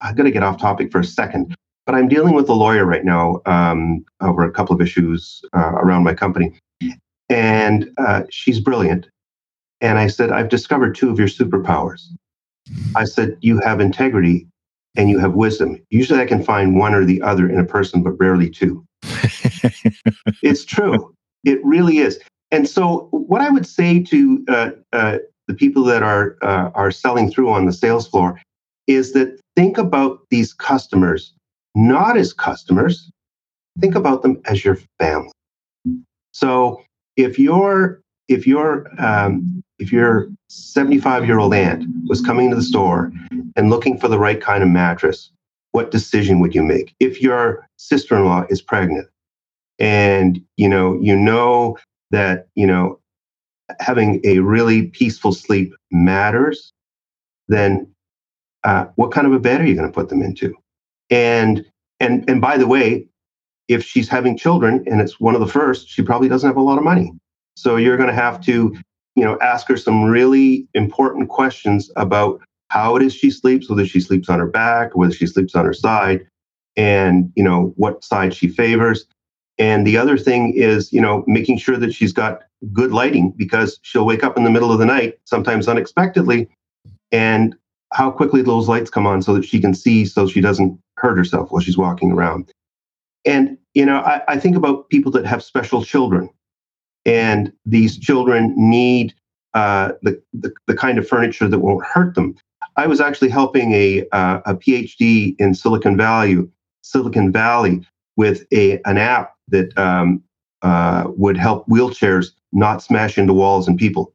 i'm going to get off topic for a second but i'm dealing with a lawyer right now um, over a couple of issues uh, around my company and uh, she's brilliant. And i said i've discovered two of your superpowers. I said you have integrity and you have wisdom. Usually I can find one or the other in a person, but rarely two. it's true. It really is. And so, what I would say to uh, uh, the people that are uh, are selling through on the sales floor is that think about these customers not as customers. Think about them as your family. So, if you're if your um, if your 75 year old aunt was coming to the store and looking for the right kind of mattress, what decision would you make? If your sister in law is pregnant and you know you know that you know having a really peaceful sleep matters, then uh, what kind of a bed are you going to put them into? And and and by the way, if she's having children and it's one of the first, she probably doesn't have a lot of money. So you're going to have to, you know, ask her some really important questions about how it is she sleeps, whether she sleeps on her back, whether she sleeps on her side, and you know what side she favors. And the other thing is, you know, making sure that she's got good lighting because she'll wake up in the middle of the night, sometimes unexpectedly, and how quickly those lights come on so that she can see so she doesn't hurt herself while she's walking around. And, you know, I, I think about people that have special children and these children need uh, the, the, the kind of furniture that won't hurt them. I was actually helping a uh, a PhD in Silicon Valley, Silicon Valley, with a an app that um, uh, would help wheelchairs not smash into walls and people,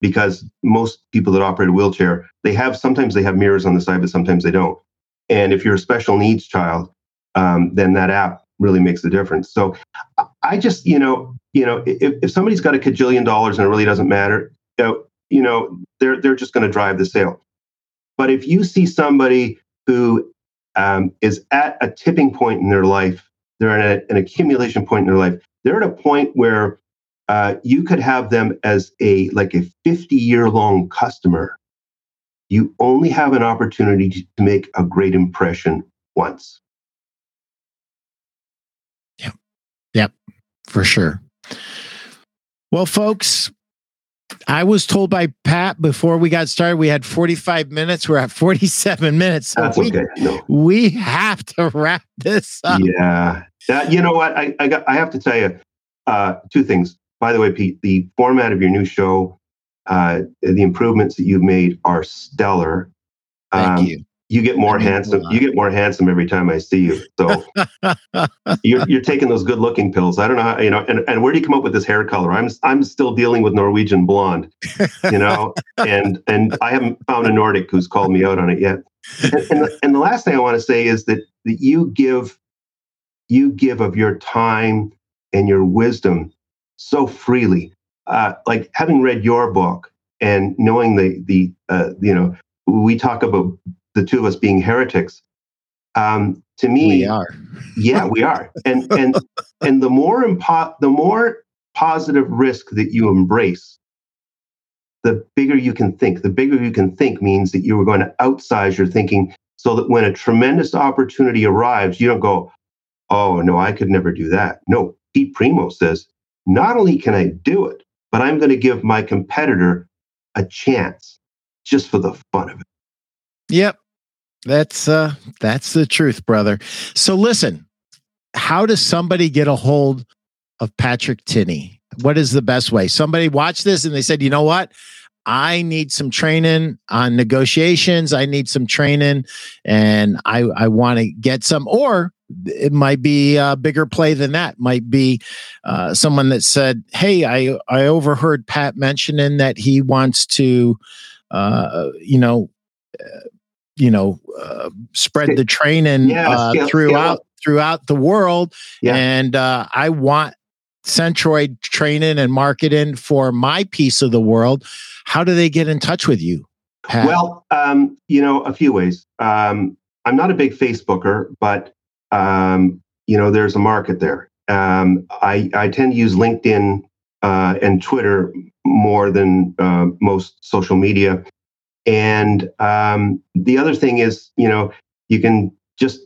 because most people that operate a wheelchair they have sometimes they have mirrors on the side, but sometimes they don't. And if you're a special needs child, um, then that app really makes a difference. So I just, you know, you know, if, if somebody's got a cajillion dollars and it really doesn't matter, you know, you know they're they're just going to drive the sale. But if you see somebody who um, is at a tipping point in their life, they're at an accumulation point in their life. They're at a point where uh, you could have them as a like a 50 year long customer. You only have an opportunity to make a great impression once. Yep. Yep. For sure. Well, folks, I was told by Pat before we got started we had 45 minutes. We're at 47 minutes. So That's we, okay. No. we have to wrap this up. Yeah. Uh, you know what? I, I, got, I have to tell you uh, two things. By the way, Pete, the format of your new show, uh, the improvements that you've made are stellar. Thank um, you you get more handsome. You get more handsome every time I see you. So you're, you're taking those good looking pills. I don't know how, you know, and, and where do you come up with this hair color? I'm, I'm still dealing with Norwegian blonde, you know, and, and I haven't found a Nordic who's called me out on it yet. And, and, the, and the last thing I want to say is that, that you give, you give of your time and your wisdom so freely. Uh, like having read your book and knowing the, the, uh, you know, we talk about the two of us being heretics. Um, to me, we are. yeah, we are. And and and the more impo- the more positive risk that you embrace, the bigger you can think. The bigger you can think means that you are going to outsize your thinking, so that when a tremendous opportunity arrives, you don't go, "Oh no, I could never do that." No, Pete Primeau says, not only can I do it, but I'm going to give my competitor a chance just for the fun of it. Yep. That's uh that's the truth, brother. So listen, how does somebody get a hold of Patrick Tinney? What is the best way? Somebody watched this and they said, "You know what? I need some training on negotiations. I need some training and I I want to get some or it might be a bigger play than that. Might be uh, someone that said, "Hey, I I overheard Pat mentioning that he wants to, uh, you know, you know uh, spread the training yeah, uh, scale, throughout scale throughout the world. Yeah. and uh, i want centroid training and marketing for my piece of the world. How do they get in touch with you Pat? well um, you know a few ways. Um, i'm not a big facebooker but um, you know there's a market there. Um, I, I tend to use linkedin uh, and twitter more than uh, most social media and um, the other thing is, you know, you can just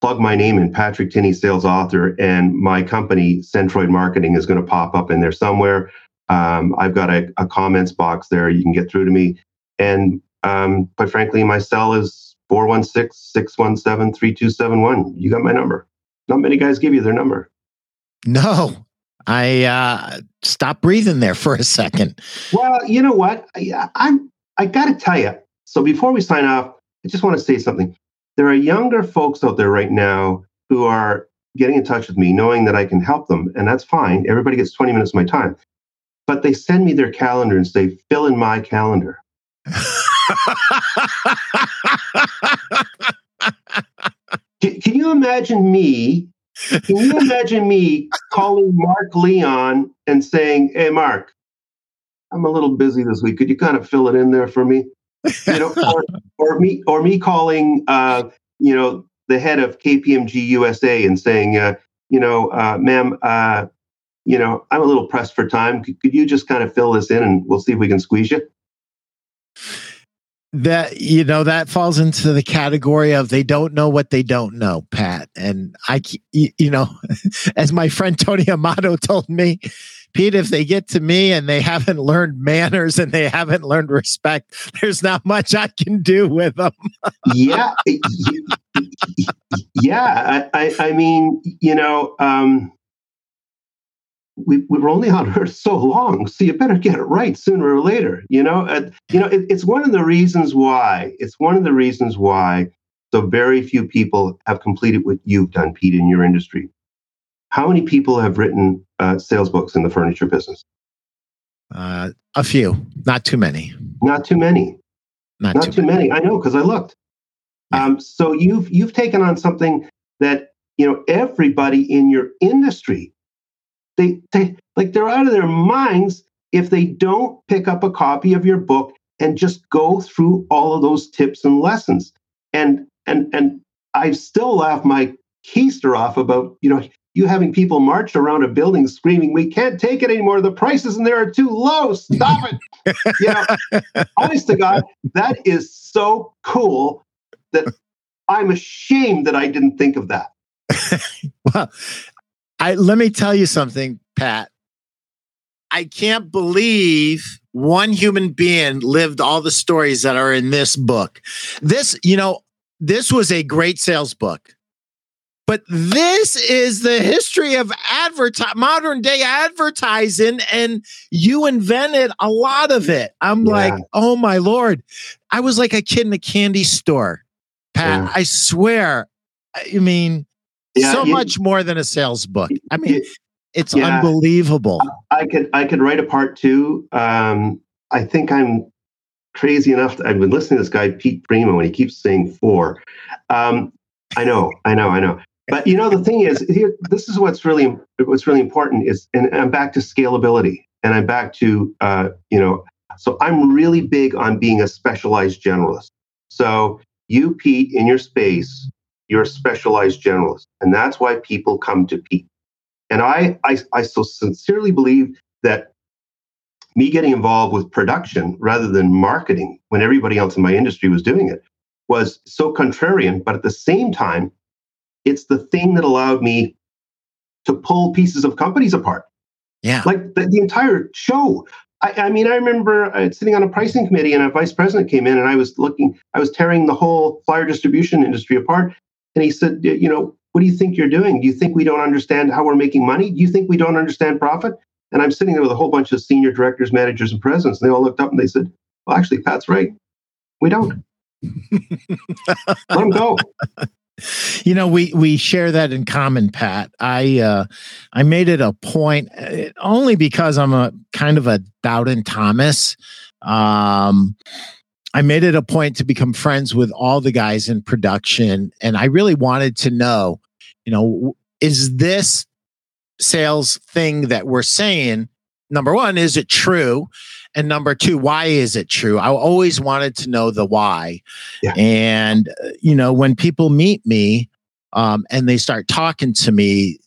plug my name in, Patrick Tinney, sales author, and my company, Centroid Marketing, is going to pop up in there somewhere. Um, I've got a, a, comments box there. You can get through to me. And um, quite frankly, my cell is 416 617 3271. You got my number. Not many guys give you their number. No, I uh, stopped breathing there for a second. Well, you know what? I, I'm I got to tell you. So before we sign off, I just want to say something. There are younger folks out there right now who are getting in touch with me, knowing that I can help them, and that's fine. Everybody gets 20 minutes of my time. But they send me their calendar and say, fill in my calendar. can, can you imagine me? Can you imagine me calling Mark Leon and saying, Hey, Mark, I'm a little busy this week. Could you kind of fill it in there for me? You know, or, or me or me calling uh, you know the head of KPMG USA and saying, uh, you know, uh, ma'am, uh, you know, I'm a little pressed for time. Could, could you just kind of fill this in and we'll see if we can squeeze you? that you know that falls into the category of they don't know what they don't know pat and i you know as my friend tony amato told me Pete, if they get to me and they haven't learned manners and they haven't learned respect, there's not much I can do with them. yeah. Yeah. I, I, mean, you know, um, we, we were only on earth so long, so you better get it right sooner or later. You know, uh, you know, it, it's one of the reasons why. It's one of the reasons why so very few people have completed what you've done, Pete, in your industry. How many people have written uh, sales books in the furniture business? Uh, a few, not too many. Not too many. Not, not too, too many. many. I know because I looked. Yeah. Um, so you've you've taken on something that you know everybody in your industry they they like they're out of their minds if they don't pick up a copy of your book and just go through all of those tips and lessons. And and and I still laugh my keister off about, you know, you having people march around a building screaming, "We can't take it anymore. The prices in there are too low. Stop it!" you know, honest to God, that is so cool that I'm ashamed that I didn't think of that. well, I let me tell you something, Pat. I can't believe one human being lived all the stories that are in this book. This, you know, this was a great sales book. But this is the history of modern day advertising, and you invented a lot of it. I'm yeah. like, oh my lord! I was like a kid in a candy store, Pat. Yeah. I swear. I mean, yeah, so you, much more than a sales book. I mean, you, it's unbelievable. I could I could write a part two. Um, I think I'm crazy enough. To, I've been listening to this guy Pete Primeau, and he keeps saying four. Um, I know, I know, I know. But you know, the thing is, here, this is what's really what's really important is, and I'm back to scalability, and I'm back to uh, you know, so I'm really big on being a specialized generalist. So you, Pete, in your space, you're a specialized generalist, and that's why people come to Pete. And I, I, I so sincerely believe that me getting involved with production rather than marketing when everybody else in my industry was doing it was so contrarian. But at the same time, it's the thing that allowed me to pull pieces of companies apart. Yeah. Like the, the entire show. I, I, mean, I remember uh, sitting on a pricing committee and a vice president came in and I was looking, I was tearing the whole flyer distribution industry apart. And he said, you know, what do you think you're doing? Do you think we don't understand how we're making money? Do you think we don't understand profit? And I'm sitting there with a whole bunch of senior directors, managers, and presidents. And they all looked up and they said, well, actually, Pat's right. We don't. Let them go you know we we share that in common pat. I uh i made it a point uh, only because i'm a kind of a doubting thomas. Um i made it a point to become friends with all the guys in production and i really wanted to know you know is this sales thing that we're saying number one is it true and number two why is it true? I always wanted to know the why. Yeah. and uh, you know when people meet me um, and they start talking to me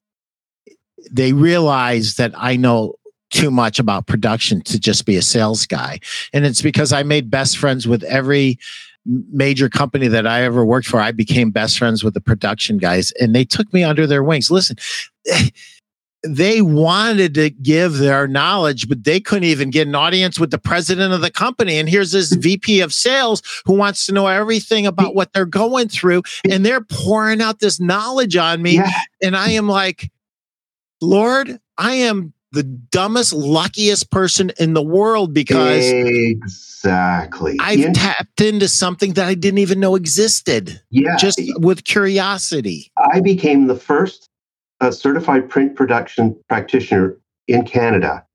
they realize that i know too much about production to just be a sales guy. And it's because i made best friends with every major company that i ever worked for. I became best friends with the production guys and they took me under their wings. Listen they wanted to give their knowledge, but they couldn't even get an audience with the president of the company. And here's this VP of sales who wants to know everything about what they're going through. And they're pouring out this knowledge on me. Yeah. And I am like, Lord, I am the dumbest, luckiest person in the world because exactly I've yeah. tapped into something that I didn't even know existed. Yeah. Just with curiosity. I became the first a certified print production practitioner in Canada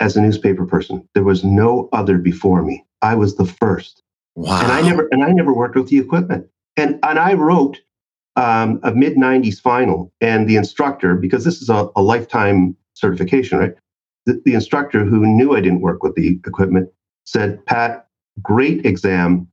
as a newspaper person. There was no other before me. I was the first. Wow. And I never and I never worked with the equipment. And and I wrote um, a mid 90s final and the instructor, because this is a, a lifetime certification, right? The, the instructor who knew I didn't work with the equipment said, Pat, great exam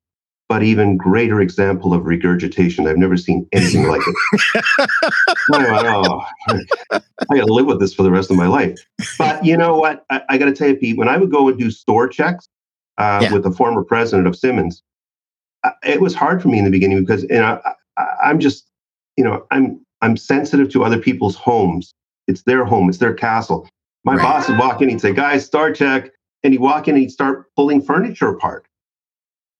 but even greater example of regurgitation. I've never seen anything like it. oh, I got to live with this for the rest of my life. But you know what? I, I got to tell you, Pete, when I would go and do store checks uh, yeah. with the former president of Simmons, uh, it was hard for me in the beginning because you know I, I'm just you know I'm I'm sensitive to other people's homes. It's their home. It's their castle. My right. boss would walk in. He'd say, "Guys, store check," and he'd walk in and he'd start pulling furniture apart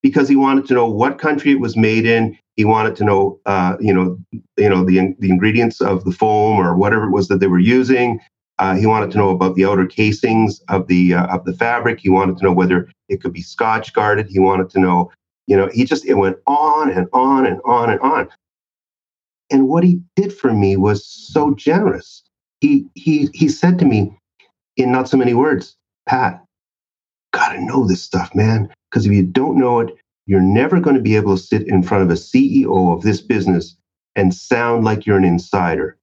because he wanted to know what country it was made in. He wanted to know, uh, you know, you know the the ingredients of the foam or whatever it was that they were using. Uh, he wanted to know about the outer casings of the uh, of the fabric. He wanted to know whether it could be Scotch guarded. He wanted to know, you know, he just it went on and on and on and on. And what he did for me was so generous. He he he said to me in not so many words, Pat, gotta know this stuff, man. Because if you don't know it, you're never going to be able to sit in front of a CEO of this business and sound like you're an insider.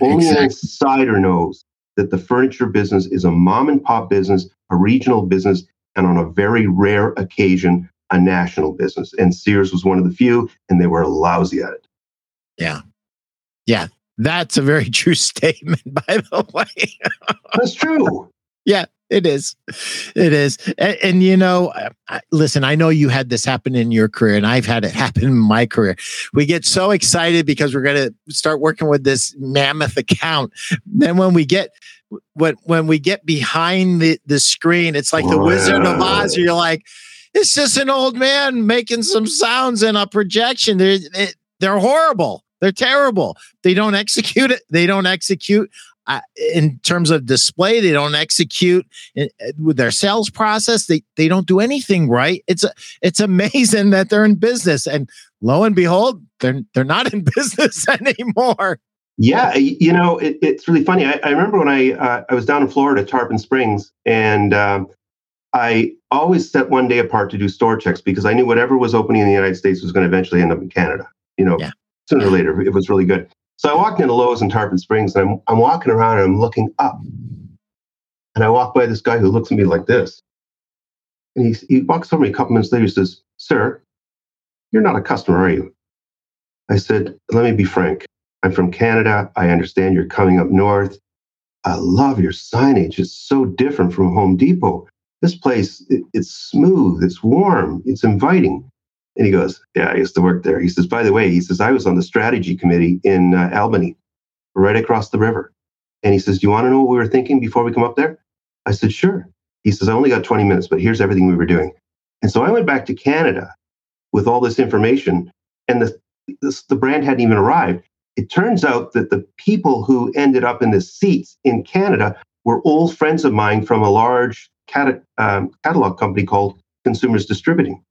Only exactly. an insider knows that the furniture business is a mom and pop business, a regional business, and on a very rare occasion, a national business. And Sears was one of the few, and they were lousy at it. Yeah. Yeah. That's a very true statement, by the way. That's true. Yeah, it is. It is. And, and you know, I, listen, I know you had this happen in your career, and I've had it happen in my career. We get so excited because we're going to start working with this mammoth account. Then when we get when when we get behind the, the screen, it's like the Wizard of Oz. You're like, it's just an old man making some sounds in a projection. They're they're horrible. They're terrible. They don't execute it. They don't execute in terms of display. They don't execute in, uh, with their sales process. They they don't do anything right. It's it's amazing that they're in business, and lo and behold, they're they're not in business anymore. Yeah, you know, it, it's really funny. I, I remember when I uh, I was down in Florida, Tarpon Springs, and um, I always set one day apart to do store checks because I knew whatever was opening in the United States was going to eventually end up in Canada. You know, yeah sooner or later it was really good. So I walked into Lowe's in Tarpon Springs and I'm, I'm walking around and I'm looking up. And I walk by this guy who looks at me like this. And he, he walks over me a couple minutes later. He says, Sir, you're not a customer, are you? I said, Let me be frank. I'm from Canada. I understand you're coming up north. I love your signage. It's so different from Home Depot. This place, it, it's smooth, it's warm, it's inviting. And he goes, Yeah, I used to work there. He says, By the way, he says, I was on the strategy committee in uh, Albany, right across the river. And he says, Do you want to know what we were thinking before we come up there? I said, Sure. He says, I only got 20 minutes, but here's everything we were doing. And so I went back to Canada with all this information, and the, this, the brand hadn't even arrived. It turns out that the people who ended up in the seats in Canada were old friends of mine from a large cat, um, catalog company called Consumers Distributing.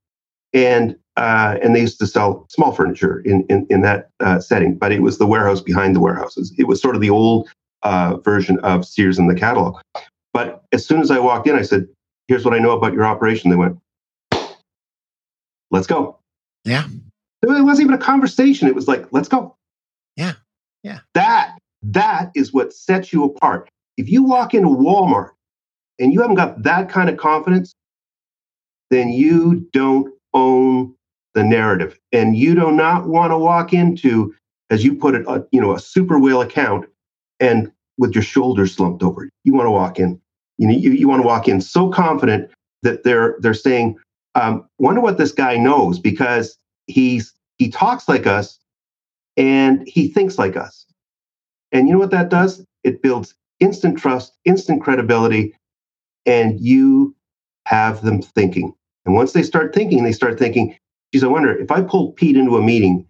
And uh, and they used to sell small furniture in in, in that uh, setting. But it was the warehouse behind the warehouses. It was sort of the old uh, version of Sears and the catalog. But as soon as I walked in, I said, "Here's what I know about your operation." They went, "Let's go." Yeah. It wasn't even a conversation. It was like, "Let's go." Yeah. Yeah. That that is what sets you apart. If you walk into Walmart and you haven't got that kind of confidence, then you don't own the narrative. And you do not want to walk into, as you put it, a, you know, a super whale account and with your shoulders slumped over. You want to walk in, you know, you, you want to walk in so confident that they're they're saying, um, wonder what this guy knows because he's he talks like us and he thinks like us. And you know what that does? It builds instant trust, instant credibility, and you have them thinking. And once they start thinking, they start thinking, geez, I wonder if I pull Pete into a meeting,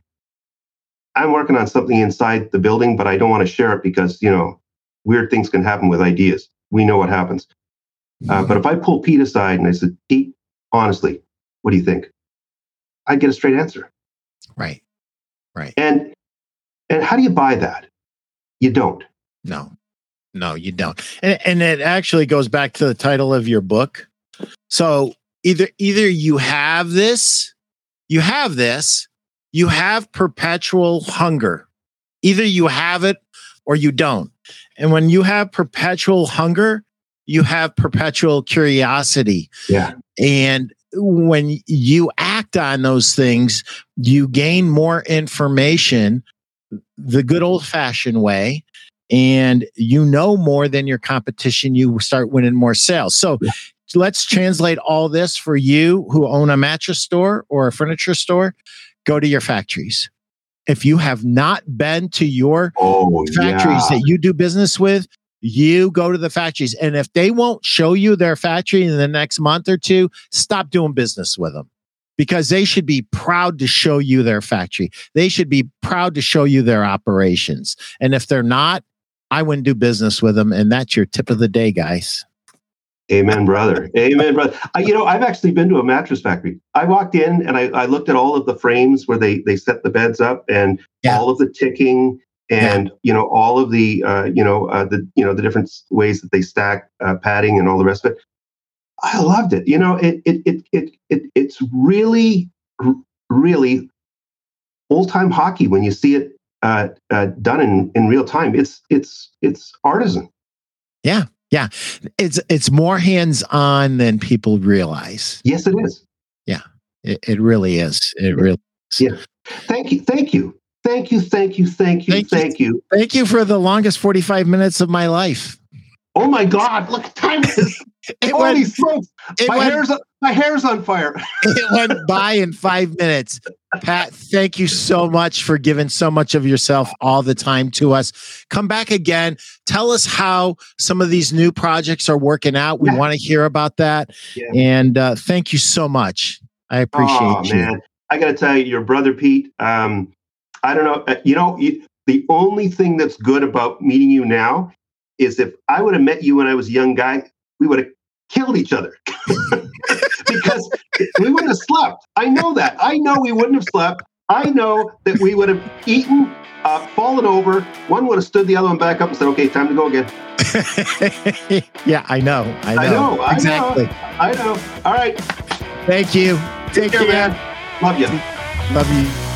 I'm working on something inside the building, but I don't want to share it because, you know, weird things can happen with ideas. We know what happens. Uh, but if I pull Pete aside and I said, Pete, honestly, what do you think? I'd get a straight answer. Right. Right. And and how do you buy that? You don't. No. No, you don't. And and it actually goes back to the title of your book. So either either you have this you have this. You have perpetual hunger. Either you have it or you don't. And when you have perpetual hunger you have perpetual curiosity. Yeah. And when you act on those things you gain more information the good old fashioned way. And you know more than your competition. You start winning more sales. So yeah let's translate all this for you who own a mattress store or a furniture store. Go to your factories. If you have not been to your oh, factories yeah. that you do business with, you go to the factories. And if they won't show you their factory in the next month or two, stop doing business with them because they should be proud to show you their factory. They should be proud to show you their operations. And if they're not, I wouldn't do business with them. And that's your tip of the day, guys. Amen, brother. Amen, brother. I, you know, I've actually been to a mattress factory. I walked in and I, I looked at all of the frames where they they set the beds up and yeah. all of the ticking and yeah. you know all of the uh, you know uh, the you know the different ways that they stack uh, padding and all the rest of it. I loved it. You know, it it it it, it it's really really old time hockey when you see it uh, uh, done in in real time. It's it's it's artisan. Yeah, Yeah, it's it's more hands on than people realize. Yes, it is. Yeah, it, it really is. It really. Is. Yeah. Thank you. Thank you. Thank you. Thank you. Thank you. Thank, thank you. you. Thank you for the longest forty five minutes of my life. Oh my God! Look, time is. it Holy went, smokes! My went, hair's my hair's on fire. it went by in five minutes. Pat, thank you so much for giving so much of yourself all the time to us. Come back again. Tell us how some of these new projects are working out. We yeah. want to hear about that. Yeah. And uh, thank you so much. I appreciate oh, you. Man. I got to tell you, your brother Pete. Um, I don't know. Uh, you know, the only thing that's good about meeting you now is if I would have met you when I was a young guy, we would have killed each other because we wouldn't have slept. I know that. I know we wouldn't have slept. I know that we would have eaten, uh, fallen over. One would have stood the other one back up and said, "Okay, time to go again." yeah, I know. I know. I know. Exactly. I know. I know. All right. Thank you. Take, Take care, care, man. Love you. Love you.